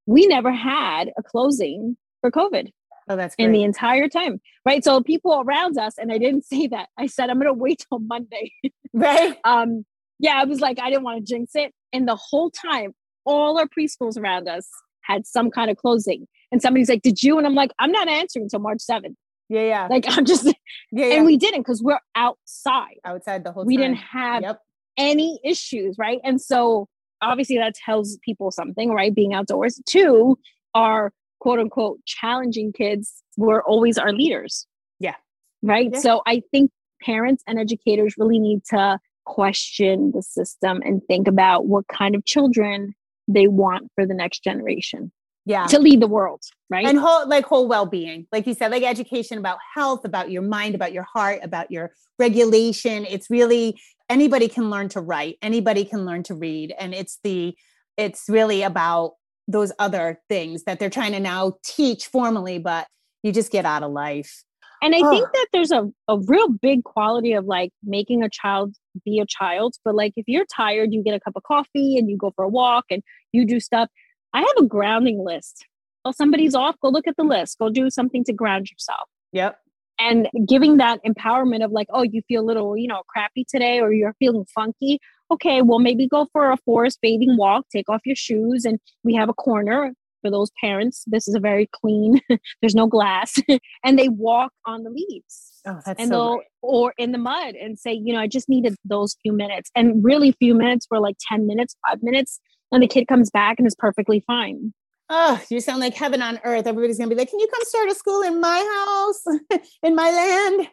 we never had a closing for COVID. Oh, that's great. in the entire time, right? So people around us, and I didn't [laughs] say that. I said I'm going to wait till Monday, [laughs] right? um, yeah, I was like, I didn't want to jinx it, and the whole time, all our preschools around us had some kind of closing and somebody's like, "Did you?" And I'm like, "I'm not answering until March 7th." Yeah, yeah. Like [laughs] I'm just, yeah, yeah. and we didn't because we're outside. Outside the whole. We time. didn't have yep. Any issues, right? And so obviously that tells people something, right? Being outdoors. Two, our quote unquote challenging kids were always our leaders. Yeah. Right. Yeah. So I think parents and educators really need to question the system and think about what kind of children they want for the next generation yeah to lead the world right and whole like whole well-being like you said like education about health about your mind about your heart about your regulation it's really anybody can learn to write anybody can learn to read and it's the it's really about those other things that they're trying to now teach formally but you just get out of life and i oh. think that there's a, a real big quality of like making a child be a child but like if you're tired you get a cup of coffee and you go for a walk and you do stuff I have a grounding list. Well, somebody's off, go look at the list. Go do something to ground yourself. Yep. And giving that empowerment of like, oh, you feel a little, you know, crappy today or you're feeling funky. Okay, well, maybe go for a forest bathing walk, take off your shoes, and we have a corner. for those parents. This is a very clean, [laughs] there's no glass, [laughs] and they walk on the leaves. Oh, that's and so or in the mud and say, you know, I just needed those few minutes. And really few minutes were like 10 minutes, five minutes. And the kid comes back and is perfectly fine. Oh, you sound like heaven on earth. Everybody's gonna be like, "Can you come start a school in my house, [laughs] in my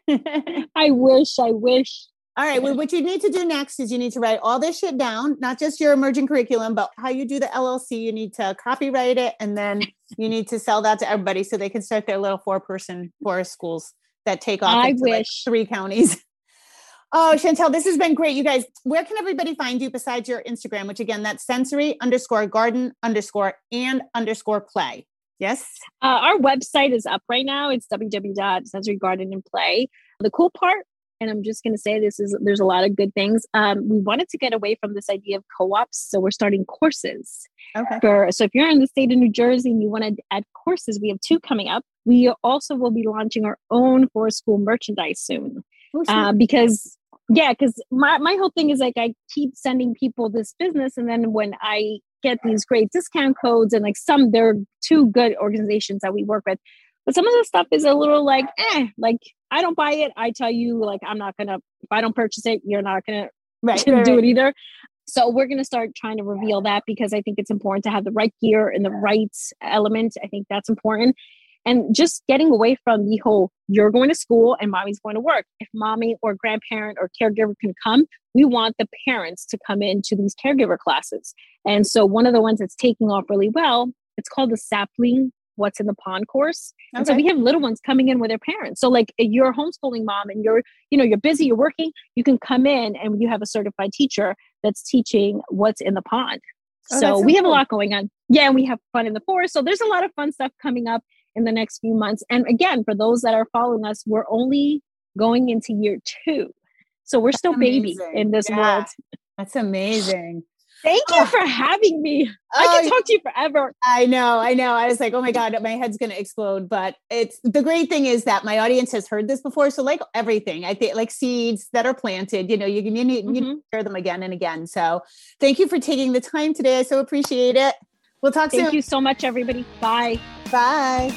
land?" [laughs] I wish, I wish. all right. Well, what you need to do next is you need to write all this shit down, not just your emerging curriculum, but how you do the LLC. You need to copyright it, and then you need to sell that to everybody so they can start their little four-person forest schools that take off I into like wish. three counties. [laughs] Oh, Chantel, this has been great. You guys, where can everybody find you besides your Instagram, which again, that's sensory underscore garden underscore and underscore play. Yes. Uh, our website is up right now. It's www.sensorygardenandplay. The cool part, and I'm just going to say this is there's a lot of good things. Um, we wanted to get away from this idea of co-ops, so we're starting courses. Okay. For so if you're in the state of New Jersey and you want to add courses, we have two coming up. We also will be launching our own forest school merchandise soon. Oh. Uh, because yeah, because my, my whole thing is like I keep sending people this business, and then when I get these great discount codes, and like some they're two good organizations that we work with, but some of the stuff is a little like eh, like I don't buy it. I tell you, like I'm not gonna if I don't purchase it, you're not gonna right. [laughs] do right. it either. So we're going to start trying to reveal that because I think it's important to have the right gear and the right element. I think that's important. And just getting away from the whole you're going to school and mommy's going to work. If mommy or grandparent or caregiver can come, we want the parents to come into these caregiver classes. And so one of the ones that's taking off really well, it's called the sapling what's in the pond course. And so we have little ones coming in with their parents. So like if you're a homeschooling mom and you're, you know, you're busy, you're working, you can come in and you have a certified teacher that's teaching what's in the pond. Oh, so so we have cool. a lot going on. Yeah, and we have fun in the forest. So there's a lot of fun stuff coming up in the next few months. And again, for those that are following us, we're only going into year two. So we're still baby amazing. in this Yeah. world. That's amazing. Thank you Oh. for having me. I Oh, can talk to you forever. I know, I know. I was like, oh my God, my head's going to explode. But it's the great thing is that my audience has heard this before. So, like everything, I think like seeds that are planted, you know, you can you, need- you Mhm. hear them again and again. So, thank you for taking the time today. I so appreciate it. We'll talk Thank soon. Thank you so much, everybody. Bye. Bye.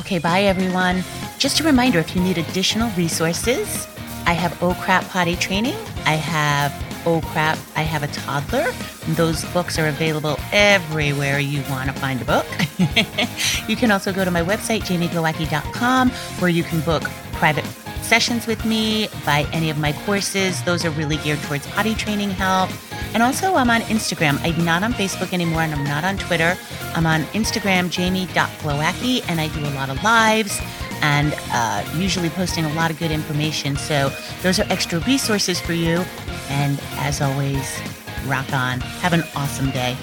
Okay, bye everyone. Just a reminder if you need additional resources, I have Oh Crap Potty Training. I have Oh Crap, I have a toddler. Those books are available everywhere you want to find a book. [laughs] you can also go to my website, jamieglowacki.com, where you can book private sessions with me, buy any of my courses. Those are really geared towards potty training help. And also, I'm on Instagram. I'm not on Facebook anymore, and I'm not on Twitter. I'm on Instagram, jamie.glowacki, and I do a lot of lives and uh, usually posting a lot of good information. So, those are extra resources for you. And as always, rock on. Have an awesome day.